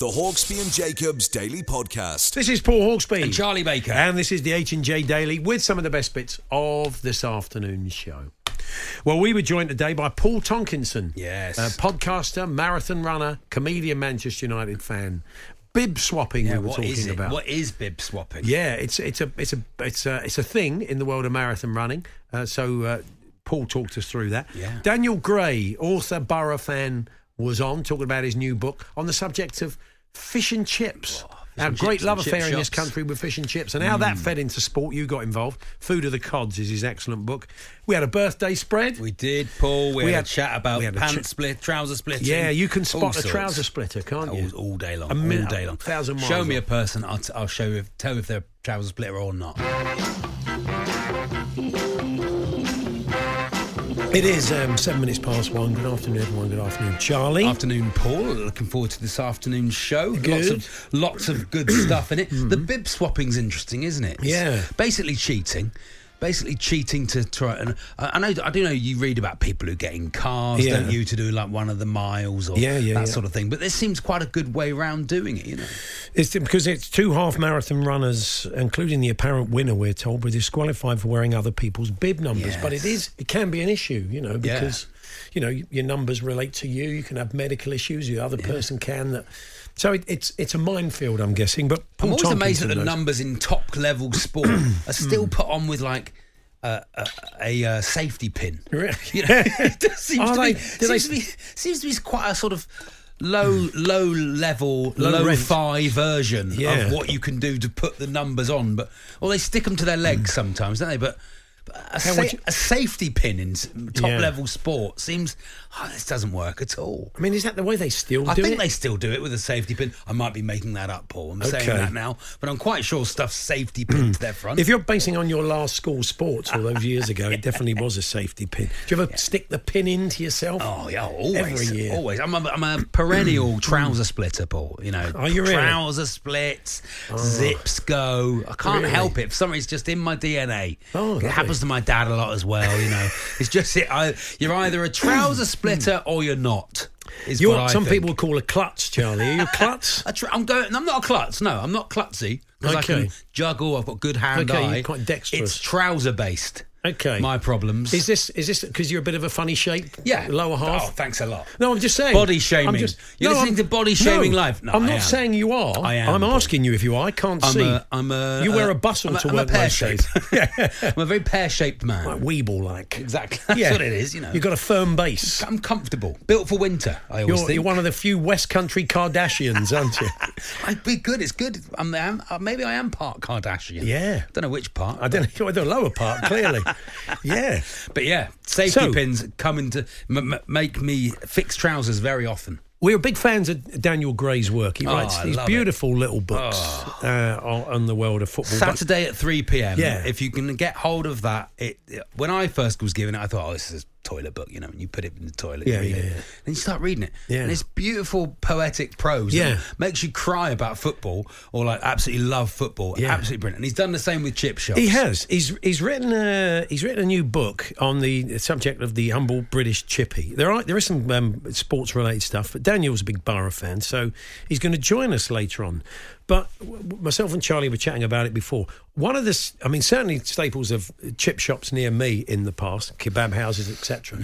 The Hawksbee and Jacobs Daily Podcast. This is Paul Hawksbee. And Charlie Baker. And this is the H&J Daily with some of the best bits of this afternoon's show. Well, we were joined today by Paul Tonkinson. Yes. A podcaster, marathon runner, comedian, Manchester United fan. Bib swapping Yeah, we were what talking is it? about. What is bib swapping? Yeah, it's it's a it's a it's a it's a thing in the world of marathon running. Uh, so uh, Paul talked us through that. Yeah. Daniel Gray, author, Borough fan, was on talking about his new book on the subject of fish and chips. Our and great chips love affair in this. Mm. country with fish and chips, and how that fed into sport. You got involved. Food of the Cods is his excellent book. We had a birthday spread. We did, Paul. We, We had, had- a chat about we had a pants ch- split, trouser splitting. yeah, you can spot a trouser splitter, can't you? All, all day long. A minute- all day long. thousand miles Show me a person. I'll, t- I'll show you. If, tell you if they're a trouser splitter or not. It is um, seven minutes past one. Good afternoon, everyone. Good afternoon, Charlie. Afternoon, Paul. Looking forward to this afternoon's show. Lots Good. of lots of good stuff in it. The bib swapping's interesting, isn't it? It's Yeah. Basically cheating. Basically cheating to try and I I know I do know you read about people who get in cars, Yeah. don't you, to do like one of the miles or Yeah, yeah, that sort of thing. But this seems quite a good way around doing it, you know. It's because it's two half marathon runners, including the apparent winner. We're told were disqualified for wearing other people's bib numbers. But it is it can be an issue, you know, because you know your numbers relate to you. You can have medical issues. The other person can. That so it, it's it's a minefield, I'm guessing. But Paul I'm always amazed Tonkinson that the knows. numbers in top level sport are still put on with like a, a, a uh, safety pin. Really? You know, it seems, to, they- be, they- to be, seems to be quite a sort of low low level Low low, rent. fi version Yeah. of what you can do to put the numbers on but well they stick them to their legs sometimes don't they but but a, sa- you- a safety pin in top Yeah. level sport seems oh, this doesn't work at all I mean, is that the way they still do it? I do think it? they still do it with a safety pin. I might be making that up, Paul. I'm saying Okay. that now, but I'm quite sure stuff's safety pin to their front. If you're basing on your last school sports all those years ago, it definitely was a safety pin. Do you ever stick the pin into yourself? Oh yeah, always, Every year. always. I'm a, I'm a perennial trouser splitter, Paul. You know, Are you really? Oh. trouser splits, oh. zips go. I can't Really? help it. For some reason, it's just in my DNA. Oh, lovely. it happens to my dad a lot as well. You know, it's just it. I, you're either a trouser splitter or you're not. Is You're what I some think. people call a klutz, Charlie. Are you a klutz? I tr- I'm going. I'm not a klutz. No, I'm not klutzy because I Okay. can juggle. I've got good hand Okay, eye. you're quite dexterous. It's trouser based. Okay. My problems. Is this is this because you're a bit of a funny shape? yeah Lower half. Oh, thanks a lot. No, I'm just saying. Body shaming. I'm just, You're listening to Body Shaming no, Live? No, I'm not saying you are. I am, I'm asking you if you are. I can't I'm see. a. I'm a. you wear a- a bustle I'm a, to I'm a work pear shaped. I'm a very pear shaped man. like weeble like. Exactly. That's what it is. You know. You've got a firm base. I'm comfortable. Built for winter. I always You're, think. you're one of the few West Country Kardashians, aren't you? I'd be good. It's good. I'm, I'm, uh, maybe I am part Kardashian. Yeah. Don't know which part. I don't know. The lower part, clearly. yeah. But yeah, safety So- pins come into m- m- make me fix trousers very often. We're big fans of Daniel Gray's work. He Oh, writes I these love it. Oh. beautiful little books uh, on, the world of football. But- Saturday at 3 p.m. Yeah. If you can get hold of that, it when I first was given it, I thought, oh, this is toilet book, you know, and you put it in the toilet. Yeah, you yeah, it. yeah. Then you start reading it. Yeah. And it's beautiful, poetic prose. Yeah. Makes you cry about football or like absolutely love football. Yeah. Absolutely brilliant. And he's done the same with chip shops. He has. He's he's written a he's written a new book on the subject of the humble British chippy. There are there is some um, sports related stuff, but Daniel's a big Borough fan, so he's going to join us later on. But myself and Charlie were chatting about it before. One of the, I mean, certainly staples of chip shops near me in the past, kebab houses, etc.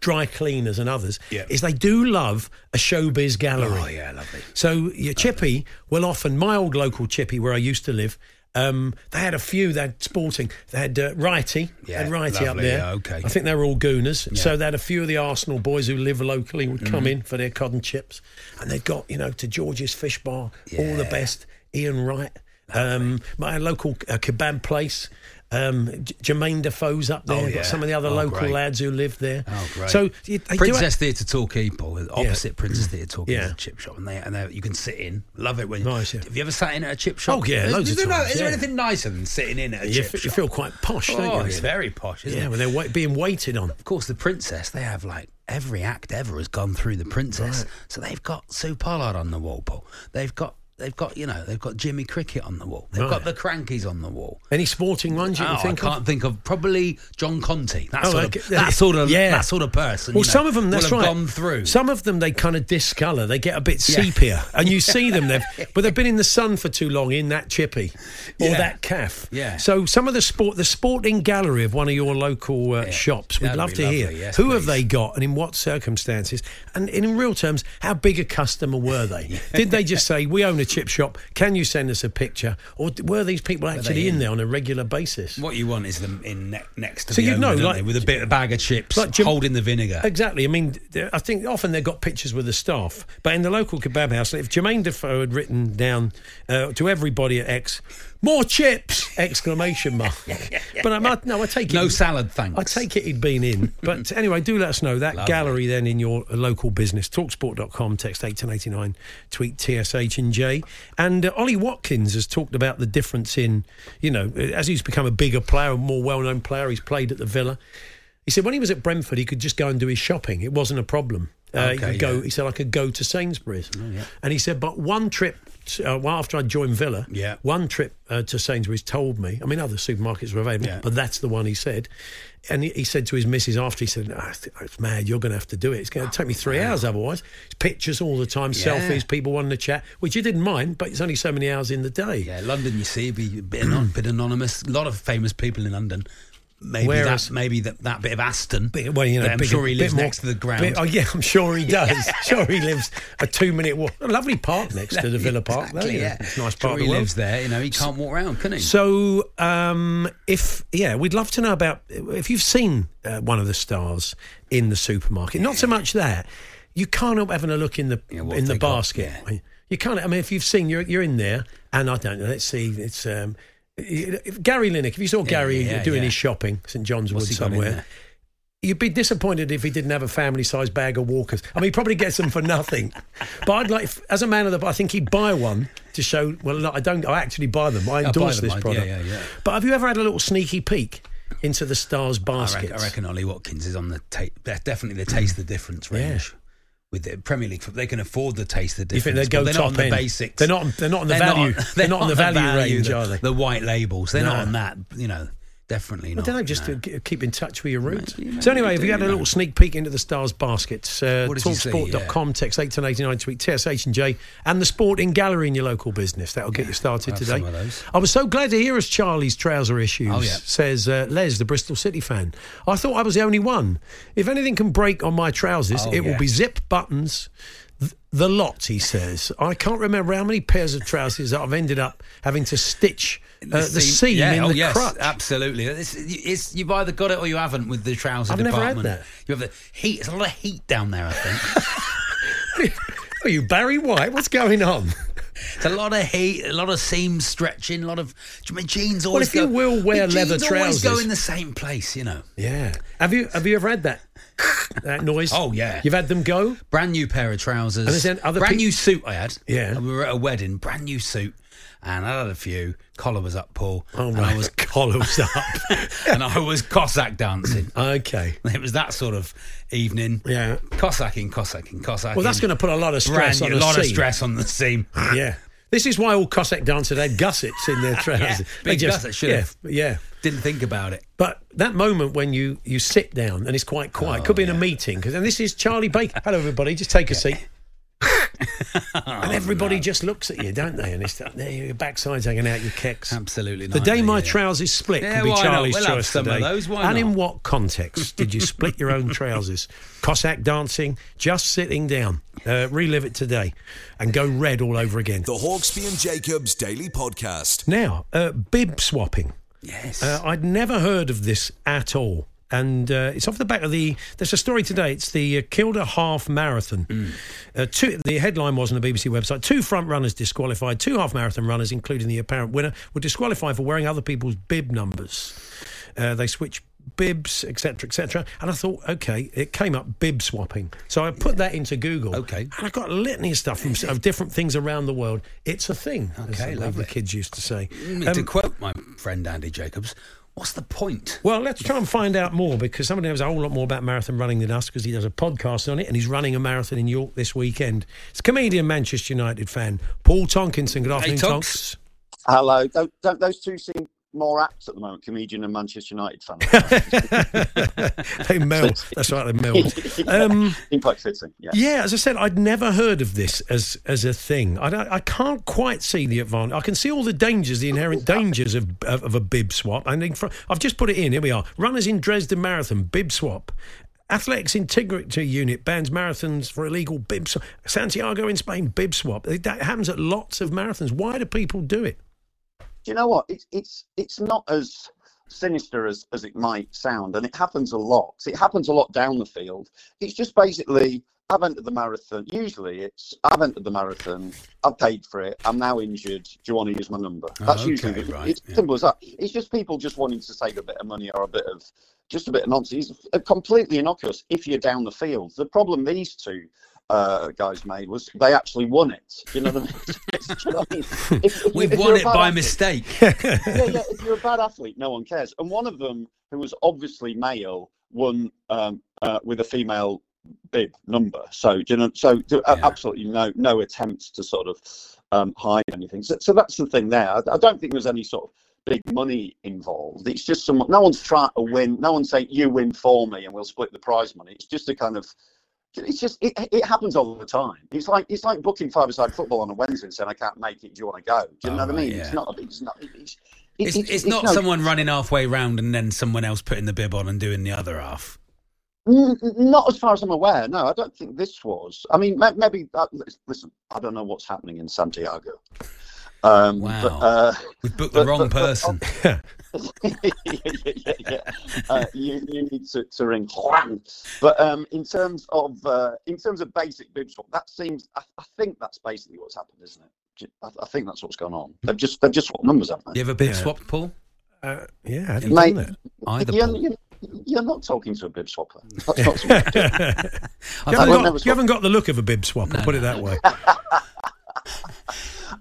Dry cleaners and others, Mm-hmm. Yeah. is they do love a showbiz gallery. Oh, yeah, lovely. So your chippy will often, my old local chippy where I used to live, Um, they had a few. They had Sporting. They had uh, Righty. They had Yeah, Righty up there. yeah, okay. I think they were all Gooners. So they had a few of the Arsenal boys who live locally would come Mm. in for their cod and chips, and they've got you know to George's Fish Bar, all the best. Ian Wright. Um, my local uh, kebab place. Um, Jermaine Defoe's up there. Oh, Got yeah. some of the other Oh, local great. lads who live there. Oh, great. So you, Princess Theatre Torquay, opposite Princess Theatre Torquay, Yeah. is a chip shop, and they and they, you can sit in. Love it when. Nice, yeah. Have you ever sat in at a chip shop? Oh, yeah, Is, loads is of no- times, is there yeah. anything nicer than sitting in at a you, chip f- you shop? feel quite posh, don't oh, you? it's very posh, isn't Yeah, it? when they're wait, being waited on. Of course, the princess, they have like every act ever has gone through the princess. So they've got Sue Pollard on the wall, Paul. They've got they've got you know they've got Jimmy Cricket on the wall. They've Right. got the Crankies on the wall. Any sporting ones you Oh, can I think can't of? think of probably John Conteh. That Oh, sort okay. of that sort of Yeah. that sort of person. Well, you know, some of them, that's right. gone through. Some of them, they kind of discolour. They get a bit Yeah. sepia, and you see them. They've, but they've been in the sun for too long in that chippy or Yeah. that calf. Yeah. So some of the sport, the sporting gallery of one of your local uh, Yeah. shops, we'd That'd love to hear. Yes, who have they got and in what circumstances, and in real terms, how big a customer were they? Did they just say we own a chip shop? Can you send us a picture, or were these people actually in in? there on a regular basis? What you want is them in ne- next to So the you'd know, like- with a bit a bag of chips, Like Jim- holding the vinegar. Exactly. I mean, I think often they've got pictures with the staff, but in the local kebab house, if Jermaine Defoe had written down uh, to everybody at X, more chips! Exclamation mark. But I might, no, I take it. No salad, thanks. I take it he'd been in. But anyway, do let us know. That gallery then in your local business, talksport.com, text 1889, tweet TSH and J. And uh, Ollie Watkins has talked about the difference in, you know, as he's become a bigger player, a more well known player, he's played at the Villa. He said when he was at Brentford, he could just go and do his shopping. It wasn't a problem. Uh, he Okay, could go. yeah. Oh, He said I could go to Sainsbury's, and he said, but one trip. Uh, well, after I joined Villa, Yeah. one trip uh, to Sainsbury's told me. I mean, other supermarkets were available, Yeah. but that's the one he said. And he, he said to his missus after he said, "Ah, it's- "It's mad. You're going to have to do it. It's going to take me three hours otherwise. It's pictures all the time, Yeah. selfies, people wanting to chat, which you didn't mind, but it's only so many hours in the day. Yeah, London, you see, be a bit, anon- bit anonymous. A lot of famous people in London. Maybe Whereas- that, maybe that, that bit of Aston. Bit- well, you know, I'm sure he lives more- next to the ground. bit- oh yeah, I'm sure he does. sure he lives a two minute walk. A lovely park next to the Villa Park. Exactly, though, yeah. It's a nice Sure part he the lives there. You know, he can't walk around, can he? So, um, if yeah, we'd love to know about if you've seen uh, one of the stars in the supermarket. Not so much that you can't help having a look in the Yeah, in the they got, basket. yeah. You can't. I mean, if you've seen, you're you're in there, and I don't know. Let's see. It's um, Gary Lineker. If you saw Gary yeah, doing yeah. his shopping, St John's What's Wood he got in somewhere. You'd be disappointed if he didn't have a family-sized bag of Walkers. I mean, he probably gets them for nothing. But I'd like, as a man of the, I think he'd buy one to show. Well, no, I don't. I actually buy them. I endorse them, this I- yeah, product. yeah, yeah. But have you ever had a little sneaky peek into the stars I baskets? reckon, I reckon Ollie Watkins is on the ta- definitely the taste the difference range. With the Premier League, they can afford the taste the You difference. think they'd go they're top not on the end? basics. They're not. They're not on the value. They're, not on the value, range, the, are they? The white labels. They're No. not on that. You know, definitely I not. don't know, just no. to keep in touch with your roots. Maybe, maybe so anyway, if you had a you know. little sneak peek into the stars baskets, uh, What did you see? talksport.com, text 1889, tweet TSH and J, and the Sporting Gallery in your local business. That'll get you started today. some of those. I was so glad to hear us Charlie's trouser issues, Oh, yeah. says uh, Les, the Bristol City fan. I thought I was the only one. If anything can break on my trousers, Oh, it will be zip buttons. th- The lot, he says. I can't remember how many pairs of trousers that I've ended up having to stitch uh, the seam yeah, in oh, the yes, crutch. absolutely. It's, it's, you've either got it or you haven't with the trouser I've never had department. that. You have the heat. It's a lot of heat down there. I think Are you Barry White? What's going on? it's a lot of heat, a lot of seam stretching, a lot of. I mean, jeans always. if you will wear leather jeans leather always go in the same place. You know. Yeah. Have you have you ever had that that noise? Oh, yeah. You've had them go. Brand new pair of trousers. And brand peop- new suit I had. Yeah. And we were at a wedding. Brand new suit. And I had a few. Collar was up, Paul. Oh and I was collars up. and I was Cossack dancing. okay. It was that sort of evening. Yeah. Cossacking, Cossacking, Cossacking. Well, that's going to put a lot of stress Brand on a a lot of stress on the seam. Yeah. This is why all Cossack dancers had gussets in their trousers. They big gussets, should yeah, have. yeah. Didn't think about it. But that moment when you, you sit down and it's quite quiet, Oh, could be in a oh, meeting, 'cause- and this is Charlie Baker. Hello, everybody, just take a seat. and everybody just looks at you, don't they? And it's that there, your backside's hanging out, your kicks. Absolutely Not, The day my yeah. trousers split Yeah, could be why not? Charlie's We'll have choice some of today. those, why and in what context did you split your own trousers? Cossack dancing, just sitting down. Uh, relive it today and go red all over again. The Hawksbee and Jacobs Daily Podcast. Now, uh, bib swapping. Yes. Uh, I'd never heard of this at all. And uh, it's off the back of the. There's a story today. It's the uh, Kilda Half Marathon. Mm. Uh, two, the headline was on the BBC website. Two front runners disqualified. Two half marathon runners, including the apparent winner, were disqualified for wearing other people's bib numbers. Uh, they switched bibs, etc., etc. And I thought, okay, it came up bib swapping. So I put that into Google. Okay. And I got a litany of stuff from of different things around the world. It's a thing. as Okay, the lovely. kids used to say. Mm, to Um, quote my friend Andy Jacobs, what's the point? well, let's try and find out more because somebody knows a whole lot more about marathon running than us because he does a podcast on it and he's running a marathon in York this weekend. It's comedian Manchester United fan Paul Tonkinson. Good afternoon, Tonks. Tonks. Hello. Don't, don't those two seem more apt at the moment, comedian and Manchester United fan? they meld. That's right, they meld. Um, Seem quite fitting. Yeah. yeah, as I said, I'd never heard of this as as a thing. I, don't, I can't quite see the advantage. I can see all the dangers, the inherent dangers of of, of a bib swap. Think for, I've just put it in. Here we are. Runners in Dresden Marathon bib swap. Athletics Integrity Unit bans marathons for illegal bib swap. Santiago in Spain bib swap. That happens at lots of marathons. Why do people do it? Do you know what? It's it's it's not as sinister as, as it might sound, and it happens a lot. It happens a lot down the field. It's just basically I've entered the marathon. Usually, it's I've entered the marathon. I've paid for it. I'm now injured. Do you want to use my number? Oh, That's okay, usually right, it's yeah. simple as that. It's just people just wanting to save a bit of money or a bit of just a bit of nonsense. It's completely innocuous if you're down the field. The problem these two. Uh, guys made was they actually won it. Do you know what I mean? You know what I mean? If- if We've if won it by athlete- mistake. yeah, yeah. If you're a bad athlete, no one cares. And one of them, who was obviously male, won um, uh, with a female bib number. So, you know, so Yeah. absolutely no no attempts to sort of um, hide anything. So, so that's the thing there. I, I don't think there's any sort of big money involved. It's just someone. No one's trying to win. No one's saying you win for me and we'll split the prize money. It's just a kind of. It's just it, it happens all the time. It's like it's like booking five-a-side football on a Wednesday and saying I can't make it. Do you want to go? Do you Oh, know what I right, mean? It's not. It's not. It's, It's, it's, not someone running halfway round and then someone else putting the bib on and doing the other half. N- Not as far as I'm aware. No, I don't think this was. I mean, maybe. Uh, listen, I don't know what's happening in Santiago. Um, Wow. But, uh, We've booked the But- wrong but- but- person. yeah, yeah, yeah, yeah. Uh, you, you need to, to ring Juan. But um, in terms of uh, in terms of basic bib swap, that seems. I, I think that's basically what's happened, isn't it? I think that's what's gone on. They've just they've just swapped numbers, haven't they? you they? ever bib Yeah. swapped, Paul? Uh, yeah, have you Mate, done Either you're, you're, you're not talking to a bib swapper. That's not something to do. that? I You haven't, got, you swap- haven't got the look of a bib swap. I'll put it that way.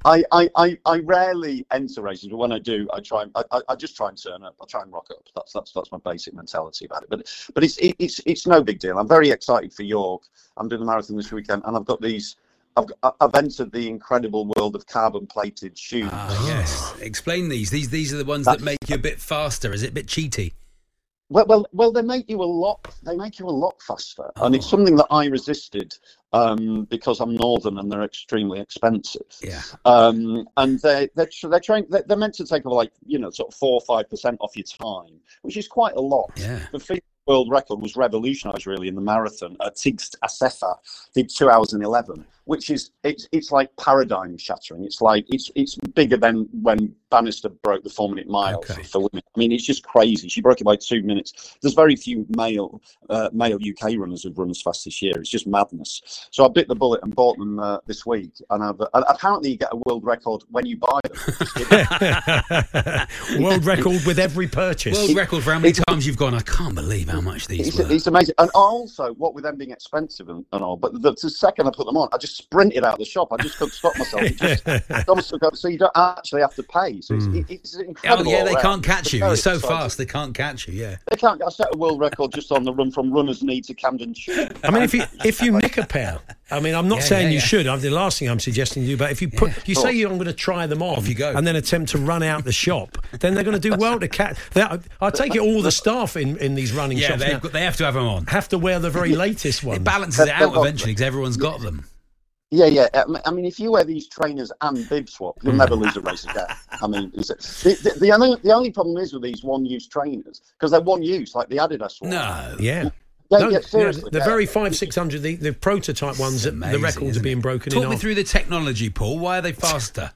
I, I, I, I rarely enter races, but when I do, I try. and- I, I- I just try and turn up. I try and rock up. That's that's that's my basic mentality about it. But but it's it, it's it's no big deal. I'm very excited for York. I'm doing the marathon this weekend, and I've got these. I've I've entered the incredible world of carbon plated shoes. Ah, yes. Explain these. These these are the ones that make you a bit faster. Is it a bit cheaty? Well, well, well, they make you a lot. They make you a lot faster, and it's something that I resisted um, because I'm northern and they're extremely expensive. Yeah. Um, and they they're they're trying they're, they're meant to take like you know sort of four or five percent off your time, which is quite a lot. Yeah. The world record was revolutionised really in the marathon. Tigst Assefa did two hours and eleven, which is it's it's like paradigm shattering. It's like it's it's bigger than when Bannister broke the four minute mile Okay. for, for women. I mean, it's just crazy. She broke it by two minutes. There's very few male uh, male UK runners who've run as fast this year. It's just madness. So I bit the bullet and bought them uh, this week, and I've, uh, apparently you get a world record when you buy them. World record with every purchase. World record for how many times you've gone. I can't believe how much these It's, it's amazing, and also what with them being expensive and, and all. But the, the second I put them on, I just sprinted out of the shop. I just couldn't stop myself. It just, it's almost like- so you don't actually have to pay. So it's, it, it's Oh yeah, they all can't catch It's you. You're so exciting. fast, they can't catch you. Yeah. They can't. I set a world record just on the run from Runners Need to Camden Tube. I mean, if you if you nick a pair, I mean, I'm not Yeah, saying yeah, you yeah. should. I'm the last thing I'm suggesting you do. But if you put, you say you're going to try them on, Off you go. and then attempt to run out the shop, then they're going to do well to catch. I take it all the staff in, in these running Yeah, shops now they've got, they have to have them on. have to wear the very latest one. It balances it out eventually because everyone's got them. Yeah, yeah. I mean- if you wear these trainers and bib swap, you'll never lose a race again. I mean, is it, the, the, the only the only problem is with these one-use trainers because they're one-use, like the Adidas swap. No. Yeah. Yeah, No, yeah, yeah, seriously. the yeah. very five six hundred, the, the prototype ones, that the records are being broken Talk in me half. through the technology, Paul. Why are they faster?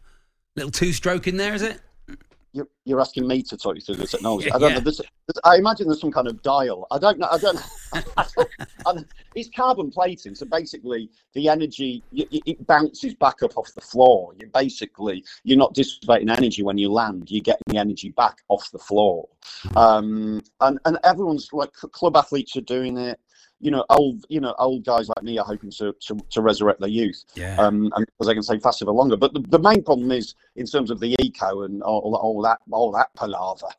Little two-stroke in there, is it? You're, you're asking me to talk you through the technology. I don't yeah. know. There's, there's, I imagine there's some kind of dial. I don't know. I don't. I don't- it's carbon plating, so basically the energy y y- it bounces back up off the floor. You basically you're not dissipating energy when you land. You're getting the energy back off the floor. Um, and and everyone's like club athletes are doing it. You know, old you know old guys like me are hoping to to, to resurrect their youth Yeah. um, and because they can stay faster for longer. But the, the main problem is in terms of the eco and all, all that all that palaver.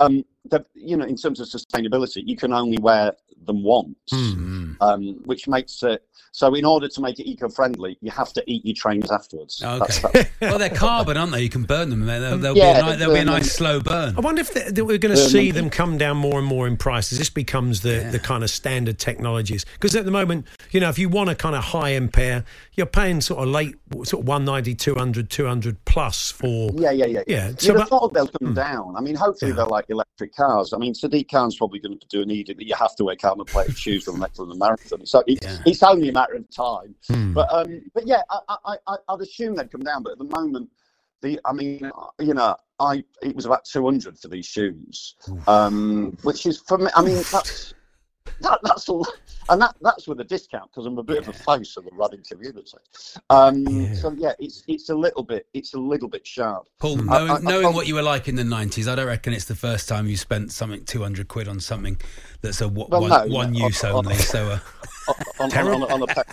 Um, that you know, in terms of sustainability, you can only wear them once, Mm. um, which makes it so. In order to make it eco-friendly, you have to eat your trainers afterwards. Okay. that's- well, they're carbon, aren't they? You can burn them. They'll, they'll Yeah, be, a, ni- they'll be a nice slow burn. I wonder if they, that we're going to see them come down more and more in price as this becomes the, the kind of standard technologies. Because at the moment, you know, if you want a kind of high end pair, you're paying sort of late, sort of 190, 200, 200 plus for. Yeah, yeah, yeah. Yeah, You'd so have thought they'll come down. I mean, hopefully Yeah. they're like electric cars. I mean, Sadiq Khan's probably going to do an edict that you have to wear carbon plated shoes for the next the marathon. So it, Yeah. it's only a matter of time. Hmm. But um, but yeah, I, I, I, I'd assume they'd come down. But at the moment, the I mean, you know, I it was about two hundred for these shoes, um, which is for me. I mean, that's that, that's all. And that, that's with a discount because I'm a bit of a face of the running community. Um, Yeah. So yeah, it's it's a little bit it's a little bit sharp. Paul, I- knowing, I- I knowing can't- what you were like in the 90s, I don't reckon it's the first time you spent something 200 quid on something that's a w- Well, one, no, one no, use on- on- only. So, uh, on, on, on, on, a on a pair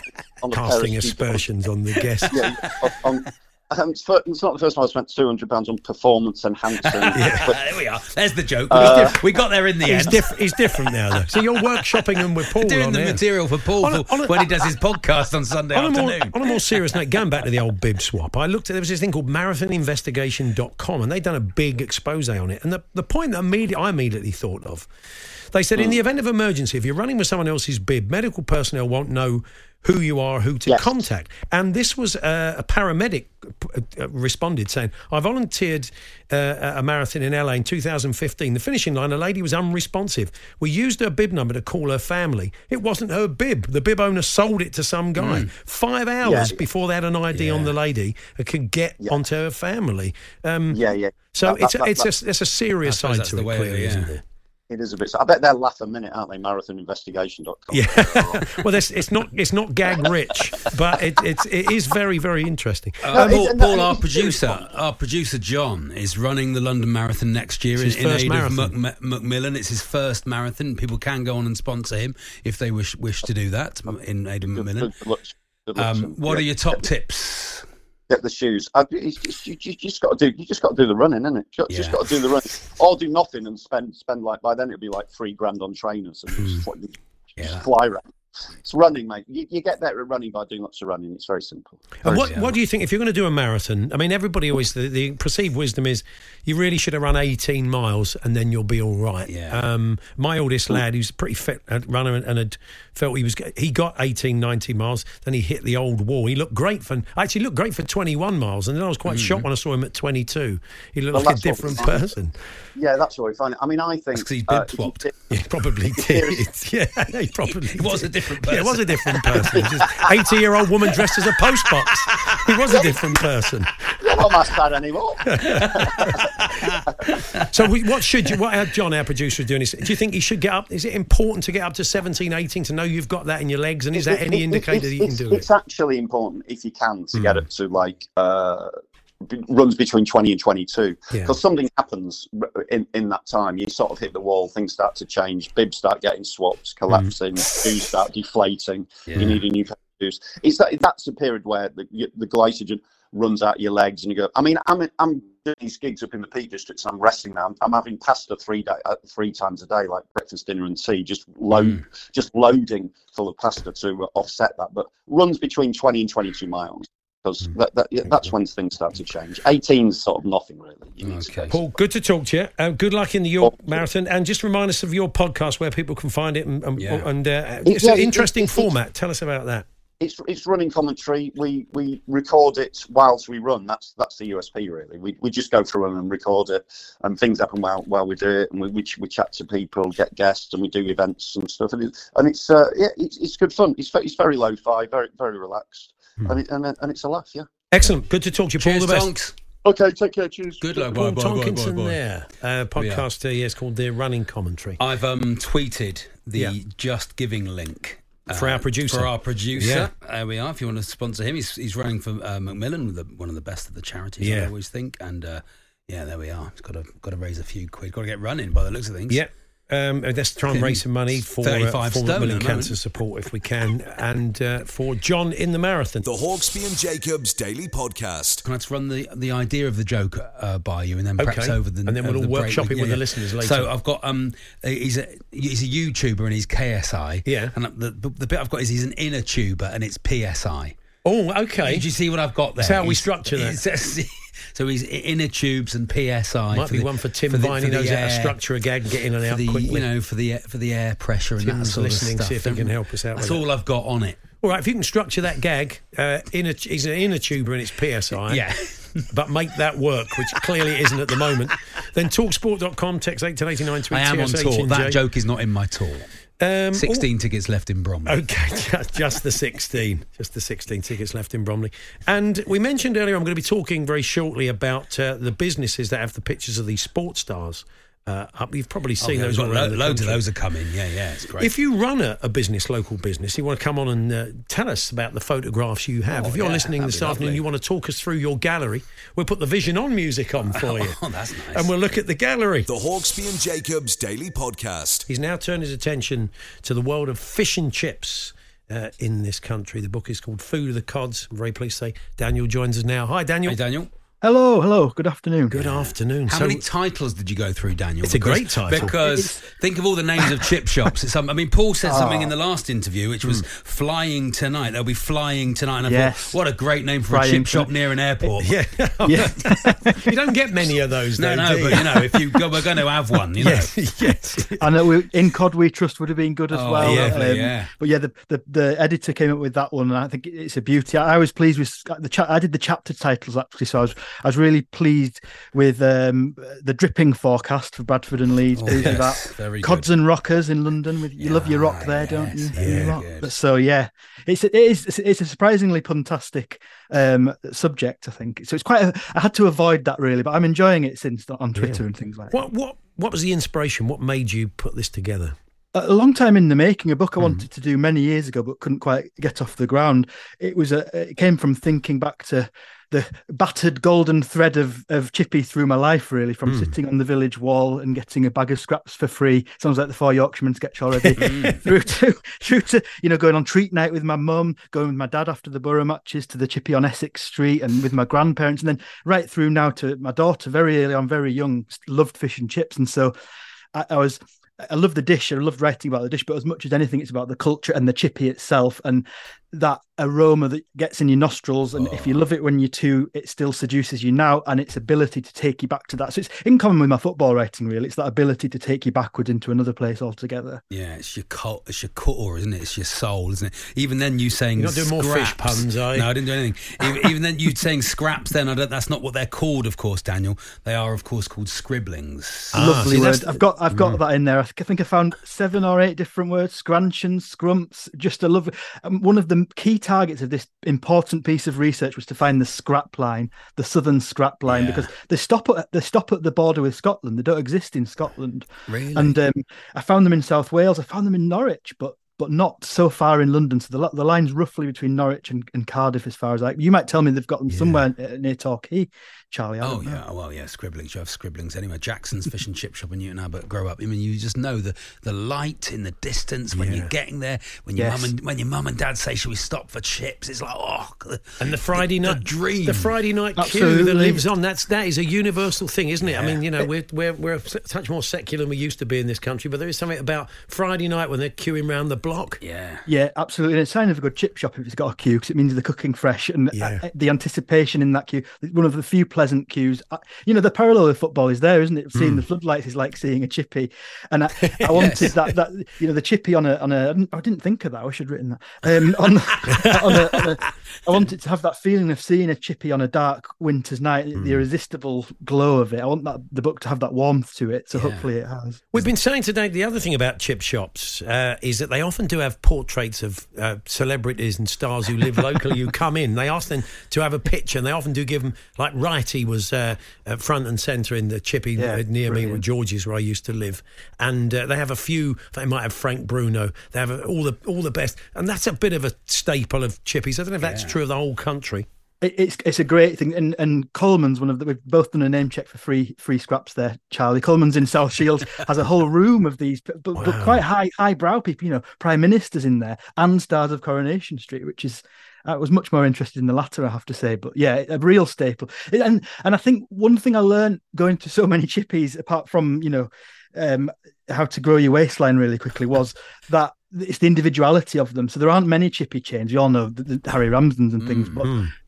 of Casting aspersions on the guests. Yeah, on, on, um, it's, fir- it's not the first time I spent two hundred pounds on performance enhancing. but- there we are. There's the joke. Uh, we got there in the He's, end. diff- he's different now, though. So you're workshopping them with Paul Doing on the there. material for Paul On a- on a- when he does his podcast on Sunday on a, more, afternoon. on a more serious note, going back to the old bib swap, I looked at there was this thing called marathoninvestigation.com and they'd done a big expose on it. And the, the point that immediate, I immediately thought of, they said in Hmm. the event of emergency, if you're running with someone else's bib, medical personnel won't know who you are, who to Yes. contact. And this was uh, a paramedic uh, uh, responded saying, I volunteered uh, a marathon in LA in 2015. The finishing line, a lady was unresponsive. We used her bib number to call her family. It wasn't her bib. The bib owner sold it to some guy. Five hours Yeah. before they had an ID on the lady and could get onto her family. Um, yeah, yeah. so That- it's, that- a, it's, that- a, it's a serious side to the it, way, clearly, yeah. isn't it? It is a bit. I bet they'll laugh a minute, aren't they? Marathoninvestigation.com. Yeah. well, that's, it's not it's not gag rich, but it, it's it is very very interesting. Uh, No, Paul, Paul, no, our producer, our producer John is running the London Marathon next year in, It's his in first aid marathon. of Mac, Macmillan. It's his first marathon. People can go on and sponsor him if they wish wish to do that in aid of Good, Macmillan. good looks. Good looks. Um, what are your top tips? Get the shoes. I, it's just, you, you just got to do. You just got to do the running, isn't it? You just Yeah. got to do the running, or do nothing and spend spend like by then it'll be like three grand on trainers and just, hmm. Yeah. fly around. It's running, mate. You, you get better at running by doing lots of running. It's very simple. And what, Yeah. what do you think if you're going to do a marathon? I mean, everybody always the, the perceived wisdom is you really should have run 18 miles and then you'll be all right. Yeah. Um, my oldest lad, who's a pretty fit runner and, and had felt he was he got 18, 19 miles. Then he hit the old wall. He looked great for actually looked great for 21 miles, and then I was quite shocked when I saw him at 22. He looked Well, like a different person. Yeah, that's what we find. I mean, I think That's 'cause he's uh, bib if swapped. did- He probably did. yeah, he probably He was a did. Different Yeah, it was a different person. 80 year old woman dressed as a postbox. He was a different person. You're not my dad anymore. So, we, what should you, what our John, our producer, is doing is, do you think he should get up? Is it important to get up to 17, 18 to know you've got that in your legs? And is that any it- indicator it's, that you can it's- do it? Hmm. It's actually important if you can to get it to like uh, b- runs between 20 and 22 Yeah. because something happens in, in that time. You sort of hit the wall, things start to change, bibs start getting swapped, collapsing, shoes start deflating. Yeah. You need a new pair of shoes. It's that that's the period where the, the glycogen runs out your legs and you go. I mean, I'm I'm doing these gigs up in the Peak District and I'm resting now. I'm, I'm having pasta three day, uh, three times a day, like breakfast, dinner, and tea. Just load, just loading full of pasta to offset that. But runs between 20 and 22 miles because that, that, yeah, that's when things start to change. 18 is sort of nothing really. You need to Okay. Paul, good to talk to you. Uh, good luck in the York Marathon. And just remind us of your podcast where people can find it. And, and, Yeah. and uh, It- it's yeah, an it- interesting it- it- format. Tell us about that. it's it's running commentary. We we record it whilst we run. That's that's the USP really. We we just go through them and record it, and things happen while while we do it, and we we, we chat to people, get guests, and we do events and stuff. And, it, and it's uh, yeah, it's, it's good fun. It's it's very low-fi, very very relaxed, and it, and and it's a laugh. Yeah. Excellent. Good to talk to you, Paul. Cheers, the best. Tonks. Okay, take care. Cheers. Good luck. Paul Bye, bye, bye, bye, Tonkinson bye. there. Uh, podcast, uh, yeah, it's called The Running Commentary. I've um, tweeted the Yeah. Just Giving link. uh, For our producer. For our producer. Yeah. There we are. If you want to sponsor him, he's, he's running for uh, Macmillan, the, one of the best of the charities, Yeah. I always think. And uh, yeah, there we are. He's got to, got to raise a few quid. Got to get running by the looks of things. Yeah. Um, let's try and raise some money for, uh, 35 for stone at Cancer. Support if we can, and uh, for John in the marathon. The Hawksbee and Jacobs Daily Podcast. Can I just run the the idea of the joke uh, by you, and then perhaps Okay. over the And then we'll over all the break workshop we- it with the listeners later. So I've got um, he's a he's a YouTuber and he's KSI. Yeah. and the, the the bit I've got is he's an inner tuber and it's PSI. Oh, okay. Did you see what I've got there? That's how we structure that. So he's inner tubes and PSI. Might be the- one for Tim the- Vine. He the knows how to air- structure a gag get in and for out the quickly. you know for the for the air pressure and that sort listening, of stuff. see if he can help us out That's all I've got on it. All right, if you can structure that gag, uh, in a, he's an inner tuber and it's PSI. Yeah. but make that work, which clearly isn't at the moment. Then talksport.com, text 8 to 89 I am on tour. That joke is not in my tour. Um, Sixteen tickets left in Bromley. Okay, just, just the 16. Just the 16 tickets left in Bromley. And we mentioned earlier, I'm going to be talking very shortly about uh, the businesses that have the pictures of these sports stars uh, up. You've probably Oh, seen yeah, those all around lo- the loads of those are coming. Yeah, yeah, it's great. If you run a, a business, local business, you want to come on and uh, tell us about the photographs you have. Oh, if you're yeah, listening this afternoon, lovely. you want to talk us through your gallery, we'll put the Vision On music on for you. Oh, that's nice. And we'll look at the gallery. The Hawksbee and Jacobs Daily Podcast. He's now turned his attention to the world of fish and chips uh, in this country. The book is called Food of the Cods. I'm very pleased to say Daniel joins us now. Hi, Daniel. Hey, Daniel. Hello, hello. Good afternoon. Good afternoon. How So- many titles did you go through, Daniel? It's a great title. Because think of all the names of chip shops. It's, um, I mean, Paul said something in Ah. the last interview, which was "Flying Tonight." They'll be flying tonight. And I Yes. thought, what a great name for a Flying chip shop Tonight. near an airport. yeah. Yeah. you don't get many of those, No, though, no, do but you know, if you go, we're going to have one. You know, Yes, yes. and uh, we, in Cod We Trust would have been good as Oh, well. lovely, yeah. But yeah, the, the the editor came up with that one, and I think it's a beauty. I, I was pleased with the cha- I did the chapter titles actually, so I was I was really pleased with um, the dripping forecast for Bradford and Leeds. Oh, yes, Cods good. and Rockers in London. With you love your rock Yeah, there, don't you? yeah. So yeah, it's it is it's a surprisingly fantastic um, subject. I think so. It's quite. A, I had to avoid that really, but I'm enjoying it since on Twitter and things like that. What, what, what was the inspiration? What made you put this together? a long time in the making. A book I Hmm. wanted to do many years ago, but couldn't quite get off the ground. It was a. It came from thinking back to the battered golden thread of of Chippy through my life, really, from Hmm. sitting on the village wall and getting a bag of scraps for free. Sounds like the Four Yorkshiremen sketch already. Hmm. through to through to you know going on treat night with my mum, going with my dad after the borough matches to the Chippy on Essex Street, and with my grandparents, and then right through now to my daughter. Very early on, very young, loved fish and chips, and so I, I was. I love the dish. I loved writing about the dish, but as much as anything, it's about the culture and the chippy itself and that aroma that gets in your nostrils. And if you love it when you're two, it still seduces you now, and its ability to take you back to that. So it's in common with my football writing, really. It's that ability to take you backwards into another place altogether. Yeah, it's your cult, it's your core, isn't it? It's your soul, isn't it? Even then, you saying You're not doing more fish puns, are you? No, I didn't do anything. even, even then, you saying scraps. Then I don't, that's not what they're called, of course, Daniel. They are, of course, called scribblings. Lovely see, word. I've got I've Mm. got that in there. I think, I think I found seven or eight different words: scrunchions, scrumps. Just a lovely. Um, one of the key targets of this important piece of research was to find the scrap line, the southern scrap line, Yeah. because they stop at they stop at the border with Scotland. They don't exist in Scotland. Really? And um, I found them in South Wales. I found them in Norwich, but but not so far in London. So the the line's roughly between Norwich and, and Cardiff, as far as I. You might tell me they've got them somewhere uh, near Torquay, Charlie. I Oh don't know. yeah, well yeah, scribblings. You have scribblings anyway. Jackson's fish and chip shop in Newton Abbot. Grow up. I mean, you just know the the light in the distance when Yeah. you're getting there. When your Yes. mum and when your mum and dad say, "Shall we stop for chips?" It's like oh, And the Friday the, night the dream. the Friday night queue that lives on. That's that is a universal thing, isn't it? I mean, you know, we're we're we're a touch more secular than we used to be in this country, but there is something about Friday night when they're queuing round the block. Yeah. Yeah, absolutely. And it's a sign of a good chip shop if it's got a queue because it means they're cooking fresh and Yeah. uh, the anticipation in that queue. One of the few pleasant queues. Uh, You know, the parallel of football is there, isn't it? Seeing the floodlights is like seeing a chippy. And I, I wanted that that you know the chippy on a on a. I didn't- think of that. I should I'd written that. Um, on, on, a, on a, I wanted to have that feeling of seeing a chippy on a dark winter's night, the irresistible glow of it. I want that the book to have that warmth to it. So Yeah. hopefully it has. We've been saying today the other thing about chip shops uh, is that they often do have portraits of uh, celebrities and stars who live locally who come in. They ask them to have a picture, and they often do give them like Righty was uh, at front and centre in the chippy Yeah, uh, near me, where. George's, where I used to live, and uh, they have a few. They might have Frank Bruno. They have uh, all the all the best, and that's a bit of a staple of chippies. I don't know if that's Yeah. true of the whole country. It- It's it's a great thing, and and Colman's one of the. We've both done a name check for free free scraps there. Charlie Colman's in South Shields has a whole room of these, but, but, but quite high highbrow people. You know, prime ministers in there and stars of Coronation Street, which is. I was much more interested in the latter, I have to say. But yeah, a real staple. And and I think one thing I learned going to so many chippies, apart from you know, um, how to grow your waistline really quickly, was that it's the individuality of them. So there aren't many chippy chains. You all know the, the Harry Ramsden's and things, but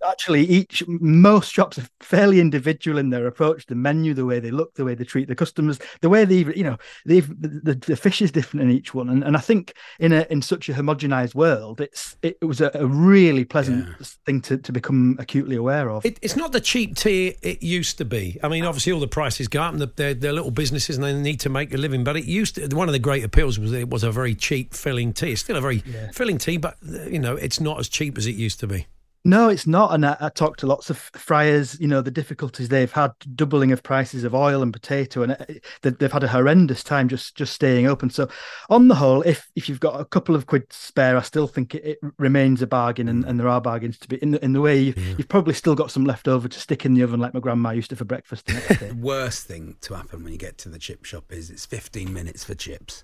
actually each most shops are fairly individual in their approach, the menu, the way they look, the way they treat the customers, the way they you know, they've the, the, fish is different in each one. And and I think in a in such a homogenized world, it's it, was a, a really pleasant thing to, to become acutely aware of. It, it's not the cheap tea it used to be. I mean, obviously, all the prices go up, and the, they're, they're little businesses, and they need to make a living. But it used to. One of the great appeals was that it was a very cheap filling tea. It's still a very filling tea, but you know, it's not as cheap as it used to be. No, it's not. And I, I talked to lots of fryers, you know, the difficulties they've had, doubling of prices of oil and potato, and it, they- they've had a horrendous time just just staying open. So, on the whole, if if you've got a couple of quid spare, I still think it, it remains a bargain, and, mm. and there are bargains to be in the, in the way you, you've probably still got some left over to stick in the oven, like my grandma used to for breakfast. The next day. The worst thing to happen when you get to the chip shop is it's 15 minutes for chips.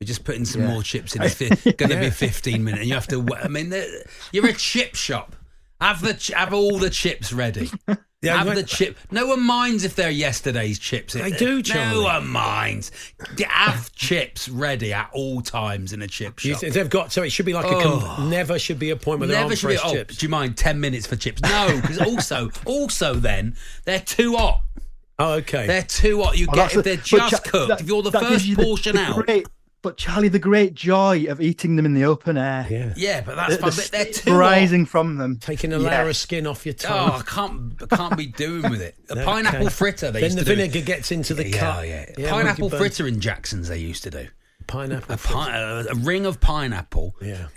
We just putting in some more chips in. It's going to be 15 minutes, and you have to. I mean, you're a chip shop. Have the ch- have all the chips ready. Yeah, have the chip. No one minds if they're yesterday's chips. They do, No Charlie. one minds. Have chips ready at all times in a chip You shop. th- They've got so it should be like a con- oh. never should be a point where there Never aren't should be. fresh Oh, chips. do you mind ten minutes for chips? No, because also, also then they're too hot. Oh, okay. They're too hot. You Oh, get that's if a- they're but just Cha- cooked. that- if you're the that gives first you the- portion the out, great- but Charlie, the great joy of eating them in the open air, yeah. yeah, but that's the, fine. the But they're too rising from them, Taking a Yeah. layer of skin off your oh, tongue. Oh, I can't, I can't be doing with it. A Okay. pineapple fritter. They Then used the to do. vinegar gets into the yeah, cut. yeah. Yeah, pineapple would fritter in Jackson's. They used to do Pineapple. a, pi- a, a ring of pineapple, Yeah.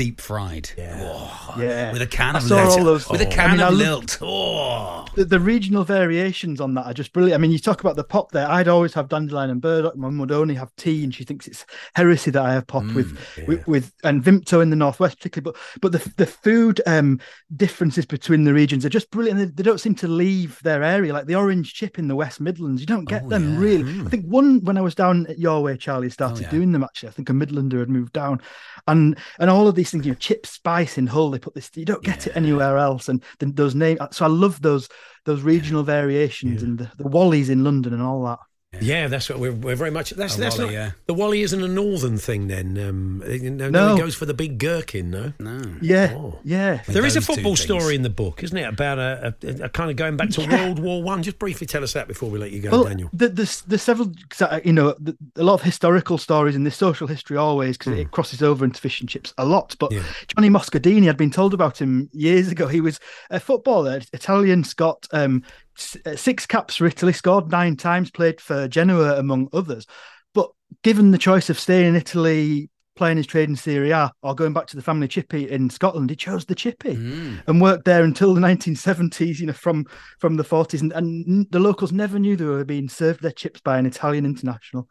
Deep fried. Yeah. Oh, Yeah. with a can of lilt. with a Oh. can I mean, of lilt. Oh, the, the regional variations on that are just brilliant. I mean, you talk about the pop there. I'd always have dandelion and burdock. My mum would only have tea, and she thinks it's heresy that I have pop with, with with and Vimto in the northwest particularly. But but the the food um differences between the regions are just brilliant. They, they don't seem to leave their area. Like the orange chip in the West Midlands, you don't get Oh, them yeah. really. I think one when I was down at your way, Charlie started yeah. doing them. Actually, I think a Midlander had moved down, and and all of these things. You know, chip spice in Hull. They put this. You don't get it anywhere else. And then those names. So I love those those regional variations and the, the Wallies in London and all that. Yeah, that's what we're, we're very much. That's A that's Wally, not yeah. the Wally isn't a northern thing. Then um, you know, No. it goes for the big gherkin. No, no. Yeah, Oh. yeah. there is a football story in the book, isn't it? About a, a, a kind of going back to Yeah. World War One. Just briefly tell us that before we let you go, Well, Daniel. the, the, the several, 'cause I- you know, the, a lot of historical stories in this social history always because it crosses over into fish and chips a lot. But Hmm. Yeah. Johnny Moscardini, I'd been told about him years ago. He was a footballer, Italian, Scot, um, s- six caps for Italy, scored nine times, played for Genoa among others. But given the choice of staying in Italy, playing his trade in Serie A, or going back to the family chippy in Scotland, he chose the chippy Mm. and worked there until the 1970s. You know, from from the 40s, and, and the locals never knew they were being served their chips by an Italian international.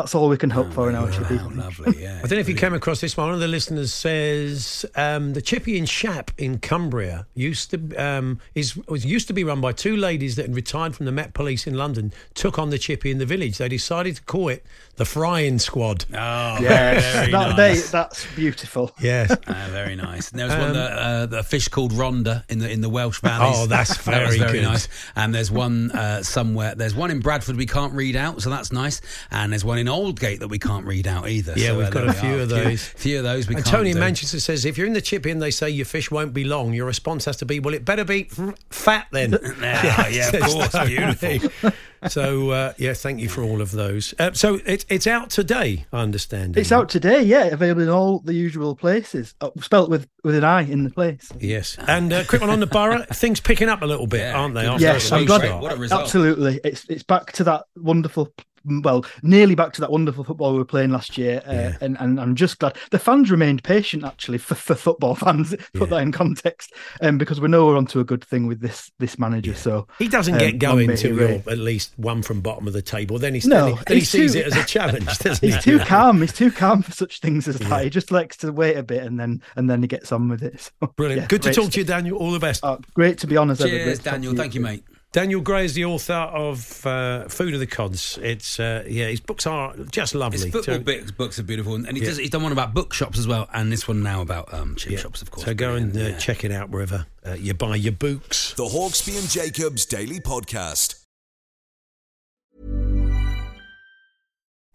That's all we can hope for in our chippy. Wow, lovely. Yeah. I don't know if you came across this one. One of the listeners says um, the Chippy in Shap in Cumbria used to um, is was used to be run by two ladies that had retired from the Met Police in London. Took on the Chippy in the village. They decided to call it the frying squad. Oh, Yes, very that, nice. they, that's beautiful. Yes. Ah, very nice. And there was one that, uh, the fish called Rhonda in the in the Welsh valleys. Oh, that's that very very good. nice. And there's one uh, somewhere. There's one in Bradford we can't read out, so that's nice. And there's one in Oldgate that we can't read out either. Yeah, so, we've uh, got a few are. of Few- those. Few of those we And can't. Tony do. Manchester says, if you're in the chip and they say your fish won't be long, your response has to be, well, it better be fat then. Ah, yeah, of course, beautiful. So, uh, yeah, thank you for all of those. Uh, so it, it's out today, I understand. It's out today, yeah, available in all the usual places. Uh, spelt with with an I in the place. Yes. And uh, quick one on the borough. Things picking up a little bit, Yeah. aren't they? after Yes, I'm glad- start? What a result. Absolutely, it's it's back to that wonderful. Well, nearly back to that wonderful football we were playing last year, uh, Yeah. and, and I'm just glad the fans remained patient. Actually, for, for football fans, put that in context, um, because we know we're onto a good thing with this this manager. So He doesn't um, get going until he at least one from bottom of the table. Then, he's, No, then he, then he he's sees too- it as a challenge, doesn't he? He's too calm. He's too calm for such things as that. He just likes to wait a bit and then and then he gets on with it. So, Brilliant. yeah, Good to talk to you, Daniel. All the best. Uh, great to be on as ever. Cheers, Great Daniel. to Thank you, mate. Daniel Gray is the author of uh, Food of the Cods. It's uh, yeah, his books are just lovely. His football So- books, books are beautiful, and, and he Yeah. does, he's done one about bookshops as well, and this one now about um, chip yeah. shops, of course. So go and uh, yeah. check it out wherever uh, you buy your books. The Hawksbee and Jacobs Daily Podcast.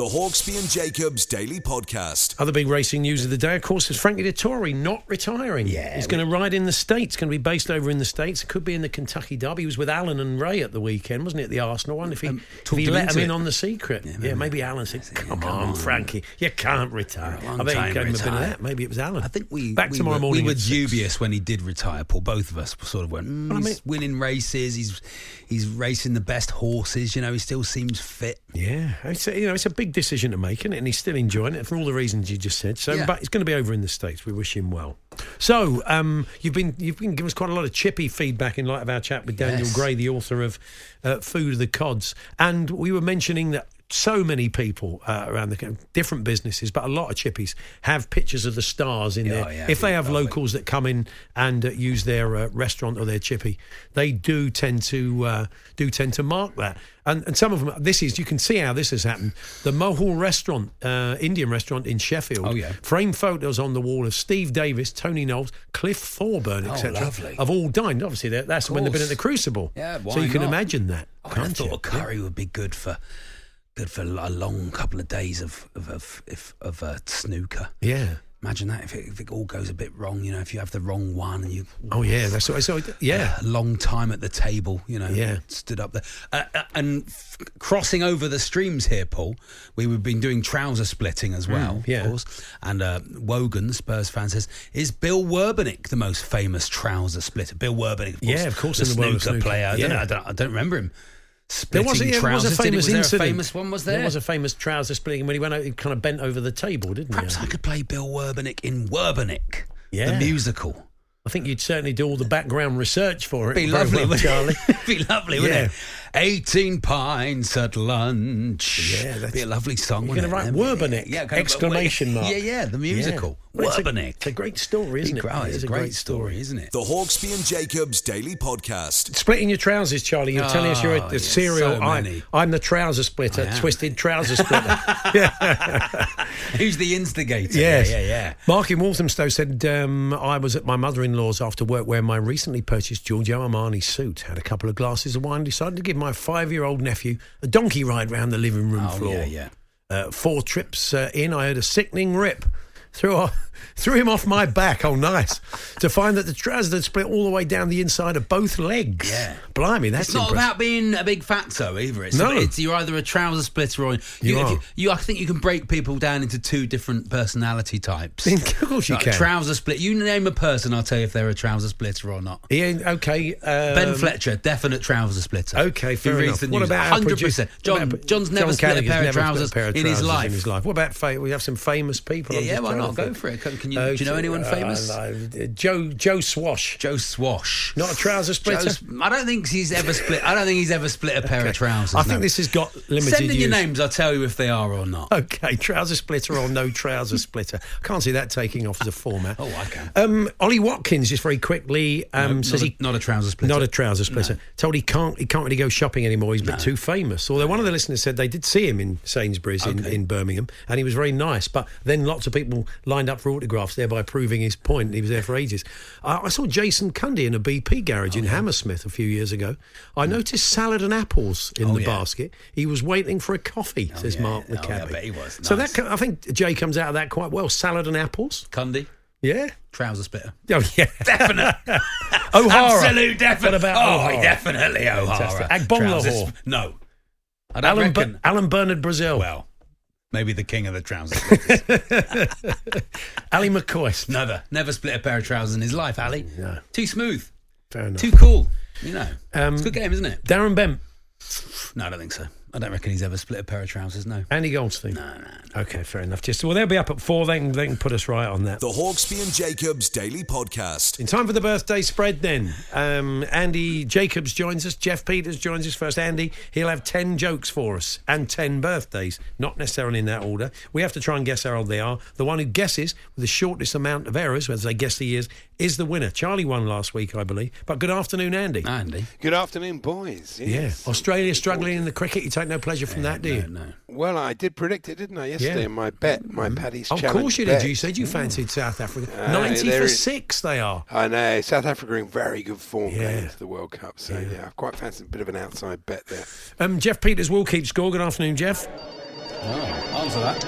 The Hawksbee and Jacobs Daily Podcast. Other big racing news of the day, of course, is Frankie Dettori not retiring. Yeah, he's going to ride in the States. Going to be based over in the States. It could be in the Kentucky Derby. He was with Alan and Ray at the weekend, wasn't he? At the Arsenal one. If he, Um, if he him let him into in it. on the secret, yeah, maybe, Alan said, "Come, on, Frankie, you can't retire." You're a long I bet he to gave him a bit of that. Maybe it was Alan. I think we back we tomorrow were, morning. We were at six. dubious when he did retire, Paul. Both of us sort of went, mm, Well, I mean- winning races. He's he's racing the best horses. You know, he still seems fit. Yeah, it's a, you know it's a big decision to make, it? and he's still enjoying it for all the reasons you just said. So, Yeah. but he's going to be over in the states. We wish him well. So, um, you've been you've been giving us quite a lot of chippy feedback in light of our chat with Daniel Yes. Gray, the author of uh, Food of the Cods, and we were mentioning that. So many people uh, around the different businesses, but a lot of chippies have pictures of the stars in Yeah, there. oh, yeah, if they have locals that come in and uh, use their uh, restaurant or their chippy, they do tend to uh, do tend to mark that. And, and some of them, this is you can see how this has happened. The Mohall restaurant, uh, Indian restaurant in Sheffield. Oh, yeah. Frame photos on the wall of Steve Davis, Tony Knowles, Cliff Thorburn, Oh, etc. Have all dined. Obviously, that's when they've been at the Crucible. Yeah, so you can imagine that. I would have can't thought you? a curry would be good for for a long couple of days of of of, of, of uh, snooker. Yeah. Imagine that if it, if it all goes a bit wrong, you know, if you have the wrong one and you Oh yeah, that's what I saw. Yeah. a long time at the table, you know, Yeah. stood up there. Uh, uh, and f- crossing over the streams here, Paul, we, we've been doing trouser splitting as well, Mm, yeah. of course. And uh, Wogan, Spurs fan, says, Is Bill Werbeniuk the most famous trouser splitter? Bill Werbeniuk, of course. Yeah, of course, the in the snooker snooker. player. I, don't know, Yeah. I, don't, I don't remember him There was, a, trousers. was a famous was there incident. a famous one, was there? There was a famous trouser splitting when he went out, he kind of bent over the table, didn't Perhaps he? Perhaps I could play Bill Werbeniuk in Werbeniuk, Yeah. the musical. I think you'd certainly do all the background research for it. Be lovely, well, Charlie. Be lovely, wouldn't it? 18 pints at lunch. Yeah, that'd be a lovely song. You're going to write Werbeniuk, Yeah, kind of- exclamation mark. Yeah, yeah, the musical. Well, it's a- Werbeniuk. It's a great story, isn't it? Oh, It it's a great story, isn't it? The Hawksbee and Jacobs Daily Podcast. Splitting your trousers, Charlie. You're telling us you're a, Oh, a yes, serial. so I, many. I'm the trouser splitter, twisted trouser splitter. Who's the instigator? Yes. Yeah, yeah, yeah. Mark in Walthamstow said, um, I was at my mother in law's after work wearing my recently purchased Giorgio Armani suit. Had a couple of glasses of wine and decided to give my five year old nephew a donkey ride round the living room Oh, floor. yeah, yeah. Uh, four trips uh, in, I heard a sickening rip. Threw, off, threw him off my back. Oh, nice. to find that the trousers had split all the way down the inside of both legs. Yeah. Blimey, that's It's not impressive. about being a big fatso either. It's, No. it's you're either a trouser splitter or You if are. you, I think you can break people down into two different personality types. Of course you Like, can. Trouser split. You name a person, I'll tell you if they're a trouser splitter or not. Ian, okay. Um, Ben Fletcher, definite trouser splitter. Okay, fair enough. what about 100%. John, John's never John split a pair of never split a trousers, pair of in, his life. in his life. What about fa- we have some famous people? Yeah, yeah, trying not? Go for it. Can- you- do you know anyone uh, famous? uh, Joe Joe Swash. Joe Swash. Not a trouser splitter. Joe's- I don't think he's ever split. I don't think he's ever split a pair of trousers. I think no. this has got limited Send in your names. I'll tell you if they are or not. Okay, trouser splitter or no trouser splitter. I can't see that taking off as a format. Oh, I can. Um, Ollie Watkins just very quickly um, No, says not, he a, not a trouser splitter. Not a trouser splitter. Told he can't he can't really go shopping anymore. He's a bit too famous. Although one of the listeners said they did see him in Sainsbury's in, in Birmingham, and he was very nice. But then lots of people lined up for autographs, thereby proving his point. He was there for ages. I, I saw Jason Cundy in a BP garage Oh, in Hammersmith a few years ago. I hmm. noticed salad and apples in Oh, the yeah. basket. He was waiting for a coffee. Oh, says yeah. Mark the Oh, yeah, I cabbie. bet he was. So that I think Jay comes out of that quite well. Salad and apples. Cundy, Yeah. trouser splitter. Oh yeah. Definite. O'Hara. Absolute definite. What about oh, O'Hara? definitely O'Hara. Agbonlahor. No. I don't Alan, reckon. Alan Bernard Brazil. well, maybe the king of the trousers. splitters. Ali McCoy. never, never split a pair of trousers in his life, Ali. No. Too smooth. Fair enough. Too cool. You know. Um, it's a good game, isn't it? Darren Bent, No, I don't think so. I don't reckon he's ever split a pair of trousers. No. Andy Goldstein. No, no. Okay, fair enough. Just well, they'll be up at four. They can, they can put us right on that. The Hawksbee and Jacobs Daily Podcast. In time for the birthday spread, then um, Andy Jacobs joins us. Geoff Peters joins us first. Andy, he'll have ten jokes for us and ten birthdays, not necessarily in that order. We have to try and guess how old they are. The one who guesses with the shortest amount of errors, as they guess the years, is the winner. Charlie won last week, I believe. But good afternoon, Andy. Andy. Good afternoon, boys. yeah, Australia struggling in the cricket. You take no pleasure from that, do you? No, no. Well, I did predict it, didn't I, yesterday Yeah. my bet, my Paddy's Of Challenge course you bet. did. You said you fancied South Africa. Uh, 90 for is- six they are. I know South Africa in very good form Yeah. going into the World Cup. So yeah, I've quite fancied a bit of an outside bet there. Um, Geoff Peters will keep score. Good afternoon, Geoff. Oh, answer that.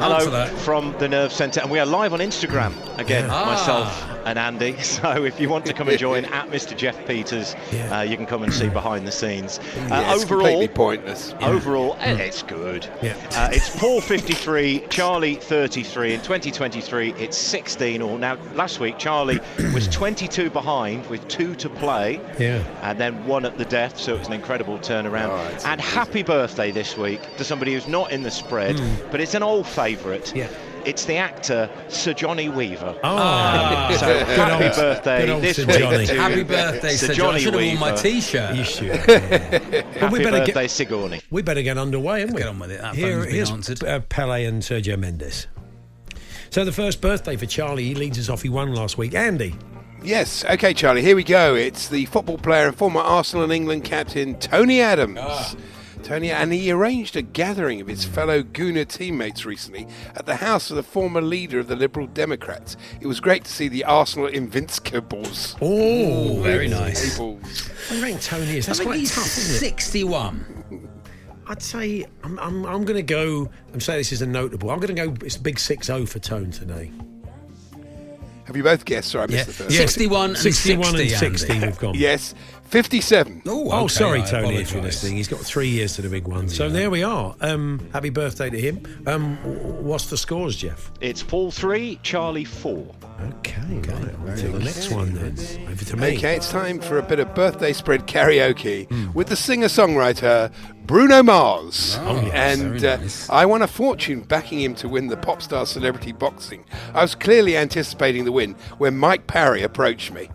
Hello that. from the Nerve Centre, and we are live on Instagram again, Yeah. myself Ah. And Andy. So if you want to come and join at Mr. Geoff Peters, Yeah. uh, you can come and see behind the scenes. Uh, Yeah, overall, pointless. overall, eh, it's good. Yeah. Uh, it's Paul 53, Charlie 33. In 2023, it's 16 all. Now, last week, Charlie was 22 behind with two to play. Yeah. And then one at the death, so it was an incredible turnaround. Oh, and happy birthday this week to somebody who's not in the spread, but it's an old favourite. Yeah. It's the actor Sigourney Weaver. Oh, So Good happy old- birthday good this Sir week Johnny. to Happy birthday, Sir Sir John. I Johnny should have worn my t-shirt. you should. Yeah. Happy we better birthday, get Sigourney. we better get underway, haven't we? Get on with it. That Here, here's answered. uh, Pele and Sergio Mendes. So the first birthday for Charlie. He leads us off. He won last week. Andy. Yes. Okay, Charlie. Here we go. It's the football player and former Arsenal and England captain Tony Adams. Ah. Tony, and he arranged a gathering of his fellow Gooner teammates recently at the house of the former leader of the Liberal Democrats. It was great to see the Arsenal Invincibles. Oh, very nice. Invincibles. I rank Tony is. I That's think quite he's tough, isn't it? 61. I'd say I'm, I'm, I'm going to go. I'm saying this is a notable. I'm going to go. It's a big 6-0 for Tone today. Have you both guessed? Sorry, I missed Yeah. the first. Yeah. 61 and 61 and 60, 60 Andy. we've gone. Yes, 57. Oh, Oh, sorry, I Tony, if you're apologise. listening. He's got three years to the big one. So there we are. Um, happy birthday to him. Um, what's the scores, Geoff? It's Paul 3, Charlie 4. Okay, right. On to the next one then. Over to me. Okay, it's time for a bit of birthday spread karaoke with the singer songwriter Bruno Mars. Oh, yes, and uh, nice. I won a fortune backing him to win the Popstar Celebrity Boxing. I was clearly anticipating the win when Mike Parry approached me.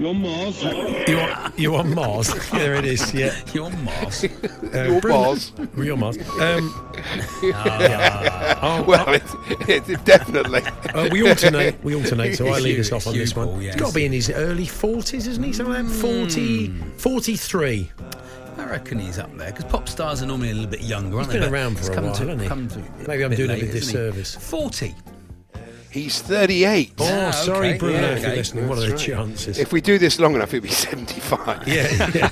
You're Mars. You on, you on Mars? there it is. Yeah. You're Mars. Uh, Your Bruno- Mars. Real Mars. Um, yeah. Oh, well, it's, it's definitely. Uh, we alternate. We alternate. So I lead us off on this one. Paul, He's yes. got to be in his early forties, isn't he? Something like 40, Hmm. 43. I reckon he's up there because pop stars are normally a little bit younger, aren't He's they? been But around for a while, to- hasn't he? Maybe I'm bit doing him a late, isn't disservice. Forty. He's 38. Oh, Ah, sorry, okay. Bruno, Yeah, if you're okay. listening. What are the right. chances? If we do this long enough, he'll be 75. yeah. yeah.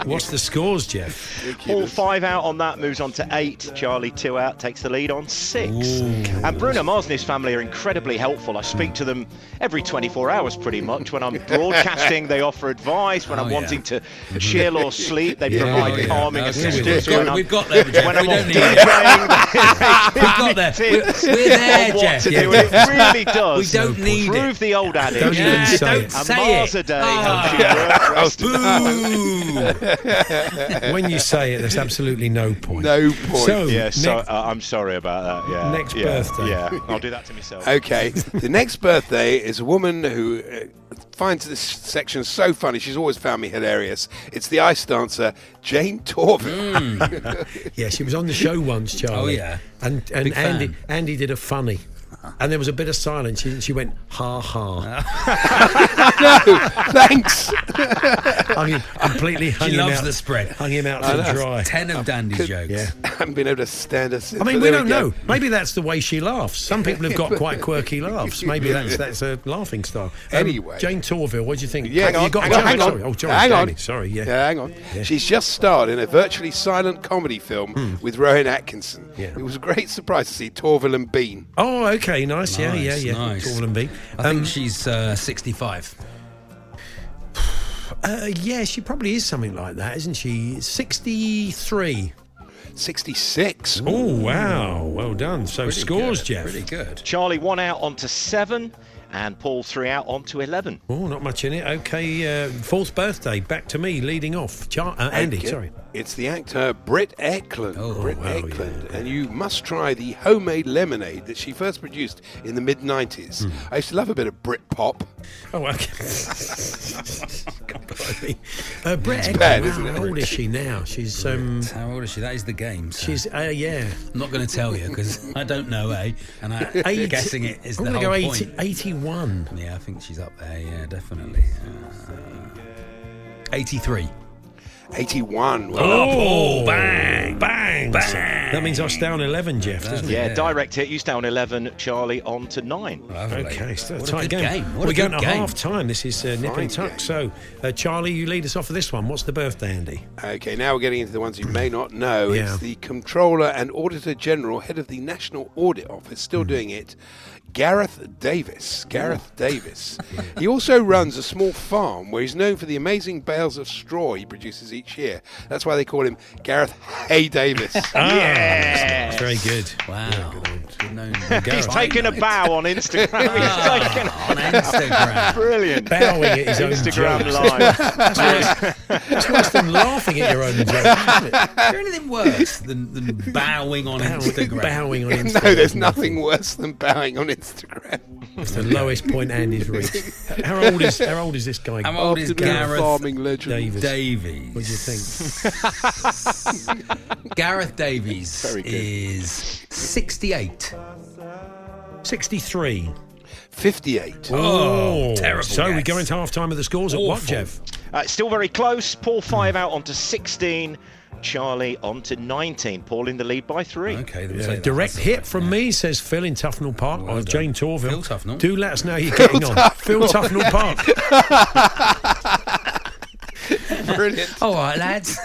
What's the scores, Geoff? All five out on that moves on to eight. Charlie two out takes the lead on six. And Bruno Mars and his family are incredibly helpful. I speak to them every 24 hours pretty much. When I'm broadcasting, they offer advice. When Oh, I'm yeah. wanting to chill or sleep, they Yeah, provide oh, yeah. calming Okay. assistance. We've got- When we've got there, Geoff. When I'm off don't need it. They We've got there. We're, there, on Geoff. to do, it really does. We don't need it. prove it. the old adage. Don't even Yeah, say don't it. A say Mars it. a day Ah. helps you work rest Boo. when you say it, there's absolutely no point. No point. So, Yeah, so, next- uh, I'm sorry about that. Yeah. Next yeah, birthday. Yeah, I'll do that to myself. Okay. the next birthday is a woman who uh, finds this section so funny. She's always found me hilarious. It's the ice dancer, Jayne Torvill. yeah, she was on the show once, Charlie. Oh, yeah. And and. Andy Andy did a funny. And there was a bit of silence. She, she went, ha ha. no, thanks. hung him, completely hung She him loves out. the spread. Hung him out to know. dry. Ten of Dandy's jokes. Yeah. I haven't been able to stand her. I mean, we don't go. know. Maybe that's the way she laughs. Some people have got quite quirky laughs. Maybe that's that's a laughing style. Um, Anyway. Jayne Torvill, what do you think? Yeah, hang you on, got hang on, hang on. Sorry. Oh, sorry, hang Danny. on. Sorry, yeah. hang on. Yeah. She's just starred in a virtually silent comedy film with Rowan Atkinson. Hmm. Yeah. It was a great surprise to see Torvill and Bean. Oh, okay, nice. yeah, yeah, Nice, yeah. nice. Torvill and B. I think Um, she's uh, 65. uh, yeah, she probably is something like that, isn't she? 63. 66. Oh, wow. Well done. So Pretty scores, good, Geoff. Pretty good. Charlie one out onto seven, and Paul three out onto eleven. Oh, not much in it. Okay, uh, fourth birthday. Back to me, leading off. Char- uh, Andy, Okay. sorry. It's the actor Britt Ekland. Oh, Britt wow, Ekland. yeah. And you must try the homemade lemonade that she first produced in the mid 90s. Hmm. I used to love a bit of Brit pop. Oh, okay. God, blimey. uh, Brett Ekland, bad, wow, isn't it? How old is she now? She's um, How old is she? That is the game. so she's uh, yeah. I'm not going to tell you because I don't know, eh? And I, Eight- guessing it is I'm the gonna whole go point. 81. Yeah, I think she's up there. Yeah, definitely. Uh, 83. 81. Well, Oh, bang, bang, bang. That means I stay on 11, Geoff, doesn't it? Yeah, Yeah. direct hit. You stay on eleven. Charlie on to nine. Lovely. Okay, still a What a tight good game. game. What We're a going good to half time. This is uh, nip and tuck. game. So, uh, Charlie, you lead us off for this one. What's the birthday, Andy? Okay, now we're getting into the ones you may not know. Yeah. It's the Controller and Auditor General, head of the National Audit Office, still Hmm. doing it. Gareth Davies. Gareth Davies. He also runs a small farm where he's known for the amazing bales of straw he produces each year. That's why they call him Gareth Hay Davies. Yeah, Ah, very good. Wow. Good known. He's taken a bow on Instagram. Ah, He's taken on Instagram. brilliant. Bowing at his own Instagram jokes. live. That's worse, it's worse than laughing at your own joke, isn't it? Is there anything worse than, than bowing on Bowing, Instagram? bowing on no, there's nothing worse than bowing on Instagram. It's the lowest point Andy's reached. How old is How old is this guy? How old is Gareth farming legend. Davis. Davies? What do you think? Gareth Davies is 68. 63. 58. Oh, terrible So we go into half time of the scores at what, Geoff? Uh, still very close. Paul five out onto sixteen. Charlie on to 19. Paul in the lead by three. Okay, then we'll Yeah, say direct hit okay, from yeah. me, says Phil in Tufnell Park. Well or. Jayne Torvill. Phil Tufnell. Do let us know how you're getting on. Phil Tufnell Park. Brilliant. All right, lads.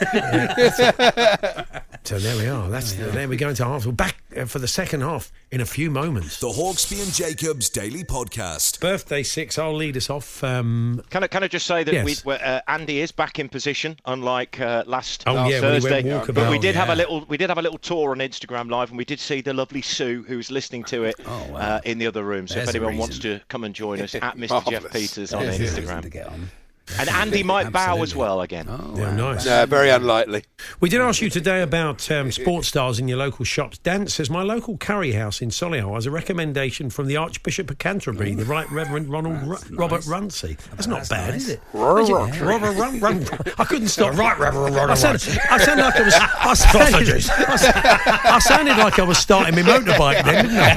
So there we are. That's there we go into half. We're back uh, for the second half in a few moments. The Hawksbee and Jacobs Daily Podcast. Birthday six. I'll lead us off. Um, Can I, can I just say that Yes. we, uh, Andy is back in position, unlike uh, last, Oh, last yeah, when went Thursday. walkabout. but we did have a little we did have a little tour on Instagram Live, and we did see the lovely Sue who's listening to it Oh, wow. uh, in the other room. So There's if anyone wants to come and join us at Mr. Geoff Peters on There's a reason Instagram. To get on. And Andy might bow as well again. Oh, Yeah, nice. No, very unlikely. We did ask you today about um, sports stars in your local shops. Dan says my local curry house in Solihull has a recommendation from the Archbishop of Canterbury, the Right Reverend Ronald Ru- Robert Runcie. That's not bad, is it? Robert Run Run. I couldn't stop. Right Reverend Ronald. I sounded, I sounded like I was. I sounded, I sounded like I was starting my motorbike then, didn't I?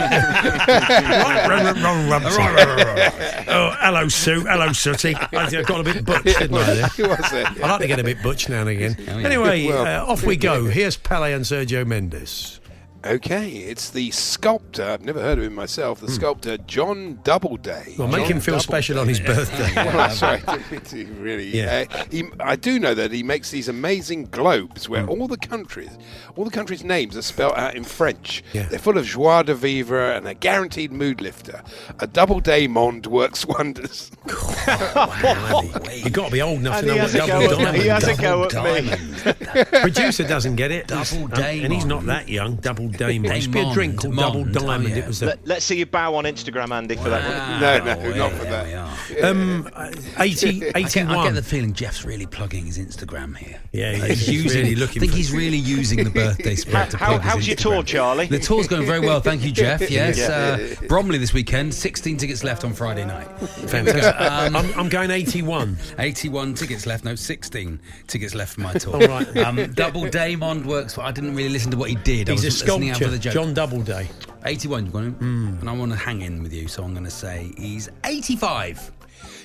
right Reverend Ronald Runcie. Oh, hello Sue. Hello Sooty. I got a bit butch, didn't I? Was? I like to get a bit butch now and again. Anyway, Well- uh, off we go. Here's Pele and Sergio Mendes. Okay, it's the sculptor. I've never heard of him myself. The sculptor John Doubleday. Hmm. Well, make him feel special on his birthday. well, that's right. He really. Yeah. Uh, he, I do know that he makes these amazing globes Hmm. where all the countries, all the countries' names are spelled out in French. Yeah. They're full of joie de vivre and a guaranteed mood lifter. A double day monde works wonders. You've got to be old enough And to he know what a double go at- diamond he has a is. go at me. Producer doesn't get it. He's- Double um, and he's not that young. Double Damon. There used to be a drink called Mond. Double Oh, Diamond. yeah. It was the Let, let's see you bow on Instagram, Andy, for that one. No, Wow, no, not for that. we um, uh, 80, I get, I get the feeling Geoff's really plugging his Instagram here. Yeah, Like, he's using. really looking I think for- he's really using the birthday spread to How- plug his how's your Instagram. tour, Charlie? The tour's going very well, thank you, Geoff. Yes, Yeah. uh, Bromley this weekend. 16 tickets left on Friday night. Fantastic. I'm, I'm going 81. 81 tickets left. No, 16 tickets left for my tour. All right. Um, Double Daymond works. For I didn't really listen to what he did. I He's a was listening out for the sculptor. joke. John Doubleday. 81, you got him? Hmm. And I want to hang in with you, so I'm going to say he's 85.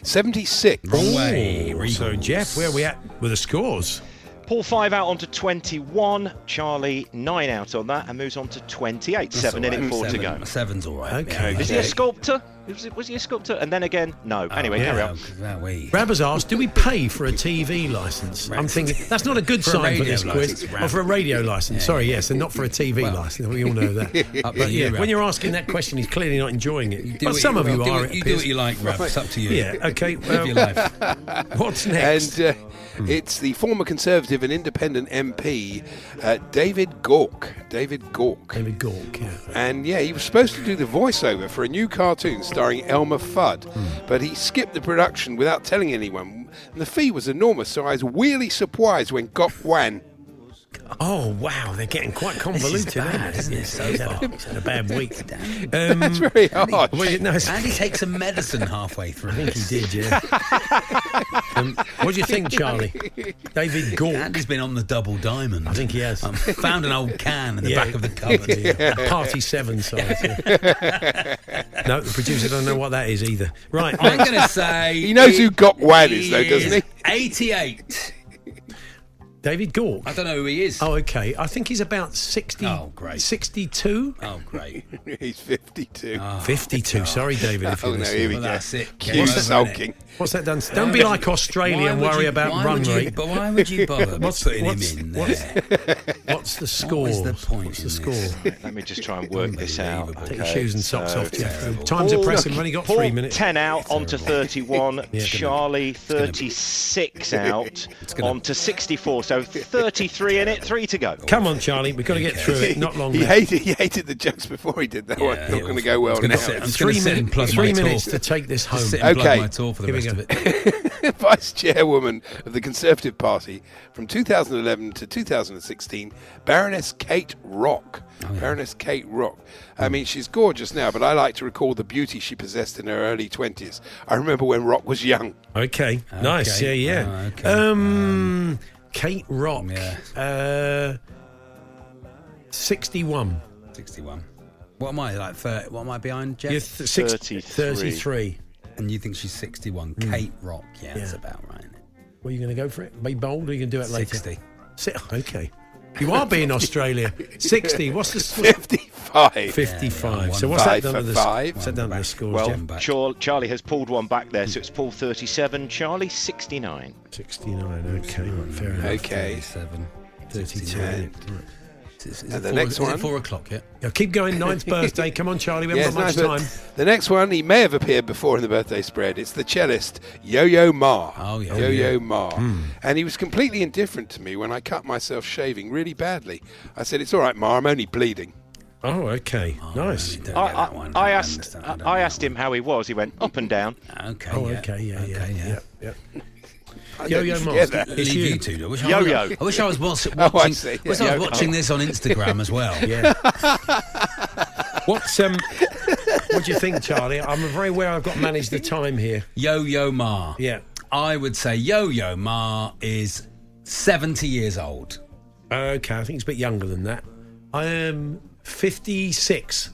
76. Wrong way. Ooh, So, Geoff, where are we at with the scores? Paul 5 out onto 21, Charlie 9 out on that, and moves on to 28. That's 7 in it, right. 4 to go. Seven's all right. Okay. Is he a sculptor? Was, it, was he a sculptor? And then again, no. Anyway, yeah. carry on. Wowee. Rabba's asked, do we pay for a TV license? I'm thinking that's not a good For a sign for radio this licence, quiz. Rab. Oh, for a radio license. Sorry, yes, and not for a TV Well, license. We all know that. But yeah, when you're asking that question, he's clearly not enjoying it. Do But some you, of you are. It you do what you like, Rab. It's up to you. Yeah. Okay. Live Well, your life. what's next? And uh, it's the former Conservative and Independent MP, uh, David Gauke. David Gauke. David Gauke. Yeah. And yeah, he was supposed to do the voiceover for a new cartoon starring Elmer Fudd, Hmm. but he skipped the production without telling anyone. And the fee was enormous, so I was really surprised when Gok Wan. Oh wow, they're getting quite convoluted, bad, aren't they? isn't it, so he's, had far? a, he's had a bad week. Damn. Um, That's very hard. well, no, it's- And he takes some medicine halfway through. I think he did, yeah. um, what do you think, Charlie? David Gauke. Andy's been on the double diamond. I think he has. Um, found an old can in the Yeah. back of the cupboard. Yeah, Party seven size. yeah. no, the producer don't know what that is either. Right, I'm going to say. He knows who Gok Wan is, though, doesn't he? 88. David Gauke. I don't know who he is. Oh, okay. I think he's about 60, Oh, great. 62? Oh, great. He's 52. 52. Sorry, David, if oh, you're no, listening. here we Well, go. that's it. Cue What's that, sulking. What's that done? Don't be like Australia and worry you- about why run would you- rate. But why would you bother What's- putting what's- him in there? What's the score? What is the point What's in the score? this? Let me just try and work this out. Unbelievable. Take your shoes and socks so- off, Geoff. Terrible. Times are pressing. We've only got three minutes. 10 out onto 31. Charlie 36 out onto 64. So 33 in it, three to go. Come on, Charlie. We've got to get through it. Not long He hated, he hated the jokes before he did that one. Not going to go well gonna now. sit- I'm Three, gonna sit minute- plug three my minutes tour. to take this home. Sit and Okay. plug my tour for the Here rest of it. Vice chairwoman of the Conservative Party from 2011 to 2016, Baroness Kate Rock. Oh, Baroness Kate Rock. I mean, she's gorgeous now, but I like to recall the beauty she possessed in her early 20s. I remember when Rock was young. Okay. Nice. Yeah, yeah. Oh, okay. Um, Kate Rock. Yeah. Uh, 61. 61. What am I like? 30, what am I behind, Geoff? You're th- six- 33. 33. and you think she's 61? Kate Rock. Yeah, that's about right. isn't it? Well, you going to go for it? Be bold or you going to do it later? 60. Okay. You are being Australia. 60. What's the score? 55. 55. Yeah, so what's five that done to the, five. what's that done to the scores, Well, Geoff? Charlie has pulled one back there, so it's Paul 37, Charlie 69. 69. Okay, fair enough. Okay. 37. 32. And- Right. Is, is And it the four, next is one? it four o'clock Yeah, Now keep going. Ninth birthday. Come on, Charlie. We haven't Yes, got much but time. The next one, he may have appeared before in the birthday spread. It's the cellist Yo-Yo Ma. Oh, yeah. Yo-Yo Ma. Hmm. And he was completely indifferent to me when I cut myself shaving really badly. I said, "It's all right, Ma. I'm only bleeding." Oh, okay. nice. Don't I, that one. I, I asked. I, I asked him how he was. He went up and down. Okay. Oh, yeah. okay. Yeah, yeah, Okay, yeah. yeah. I Yo Yo forget Mask. that. It's you. you two. I wish I, Yo-yo. was, I wish I was watching, Oh, I watching, see. wish I was watching this on Instagram as well. Yeah. What's um? What do you think, Charlie? I'm very aware I've got to manage the time here. Yo Yo Ma. Yeah. I would say Yo Yo Ma is 70 years old. Okay, I think it's a bit younger than that. I am 56.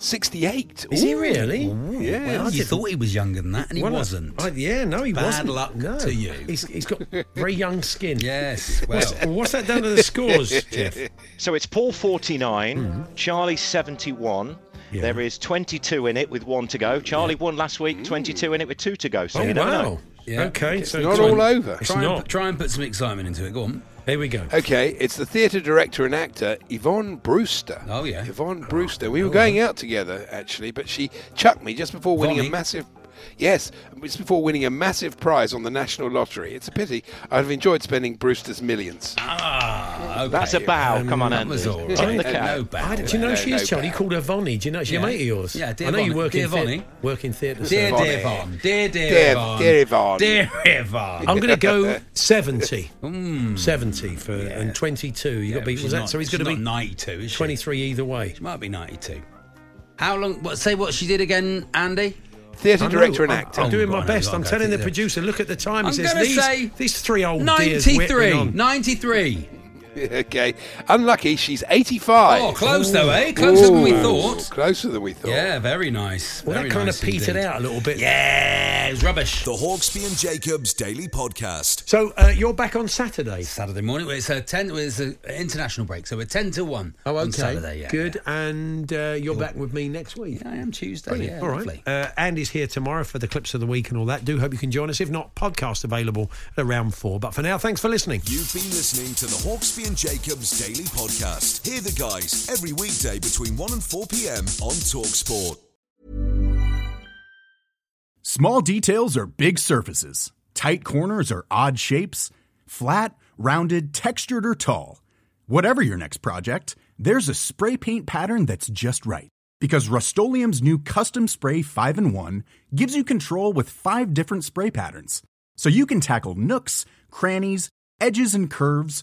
68. Is he Ooh. really? Yeah. Well, you thought he was younger than that, and he Well, wasn't. I, yeah, no, he Bad wasn't. Bad luck no. to you. He's, he's got very young skin. yes. Well, What's, what's that done to the scores, Geoff? So it's Paul 49, hmm. Charlie 71. Yeah. There is 22 in it with one to go. Charlie won last week, 22 in it with two to go. So Oh, you never wow. know. Yeah. Okay, It's so not try and- all over. It's try, not. and, try and put some excitement into it. Go on. There we go. Okay, it's the theatre director and actor Yvonne Brewster. Oh, yeah. Yvonne Brewster. We oh, were going out together actually, but she chucked me just before winning Vonnie? a massive. Yes, just before winning a massive prize on the national lottery. It's a pity. I'd have enjoyed spending Brewster's millions. Ah, okay. That's a bow. Come on, That Andy. was all right. Tip the cap. no bow. Do you know no, she is, no Charlie? You called her Vonnie. Do you know? She's Yeah. a mate of yours. Yeah, dear I know you Vonnie. work Dear in theatre. Vonnie. Work in theatre. Dear, so- dear Yvonne. Dear, dear, Dear- dear Yvonne. Dear Yvonne. I'm going to go 70. Mm. 70 for and 22. You got to be. she's Was that not- so? He's going to be not 92, is she? 23 either way. She might be 92. How long? What? Say what she did again, Andy? Theatre director and I'm- actor. I'm doing Oh, my best. I've I'm telling the producer, look at the time. I'm he says gonna these, say these three old dears 93. 93. okay, unlucky. She's 85. Oh, close though, eh? Closer than we thought. Closer than we thought. Yeah, very nice. Well, very that kind nice of petered indeed. out a little bit. Yeah, it was rubbish. The Hawksbee and Jacobs Daily Podcast. So uh, you're back on Saturday. Saturday morning. It's a ten. It's an international break, so we're ten to one. Oh, okay. On Saturday, yeah. Good. And uh, you're back with me next week. Yeah, I am Tuesday. Brilliant. Yeah, all right. lovely. Uh, Andy's here tomorrow for the clips of the week and all that. Do hope you can join us. If not, podcast available at around four. But for now, thanks for listening. You've been listening to the Hawksby and Jacobs Daily Podcast. Hear the guys every weekday between 1 and 4 p.m. on Talksport. Small details are big surfaces. Tight corners are odd shapes. Flat, rounded, textured, or tall. Whatever your next project, there's a spray paint pattern that's just right. Because Rust-Oleum Custom Spray 5 in 1 gives you control with five different spray patterns. So you can tackle nooks, crannies, edges, and curves